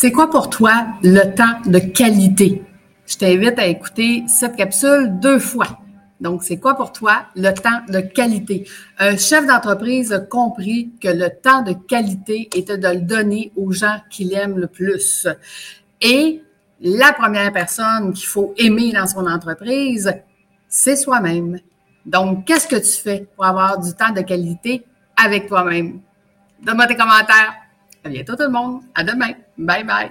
C'est quoi pour toi le temps de qualité? Je t'invite à écouter cette capsule deux fois. Donc, c'est quoi pour toi le temps de qualité? Un chef d'entreprise a compris que le temps de qualité était de le donner aux gens qu'il aime le plus. Et la première personne qu'il faut aimer dans son entreprise, c'est soi-même. Donc, qu'est-ce que tu fais pour avoir du temps de qualité avec toi-même? Donne-moi tes commentaires. À bientôt tout le monde. À demain. Bye bye.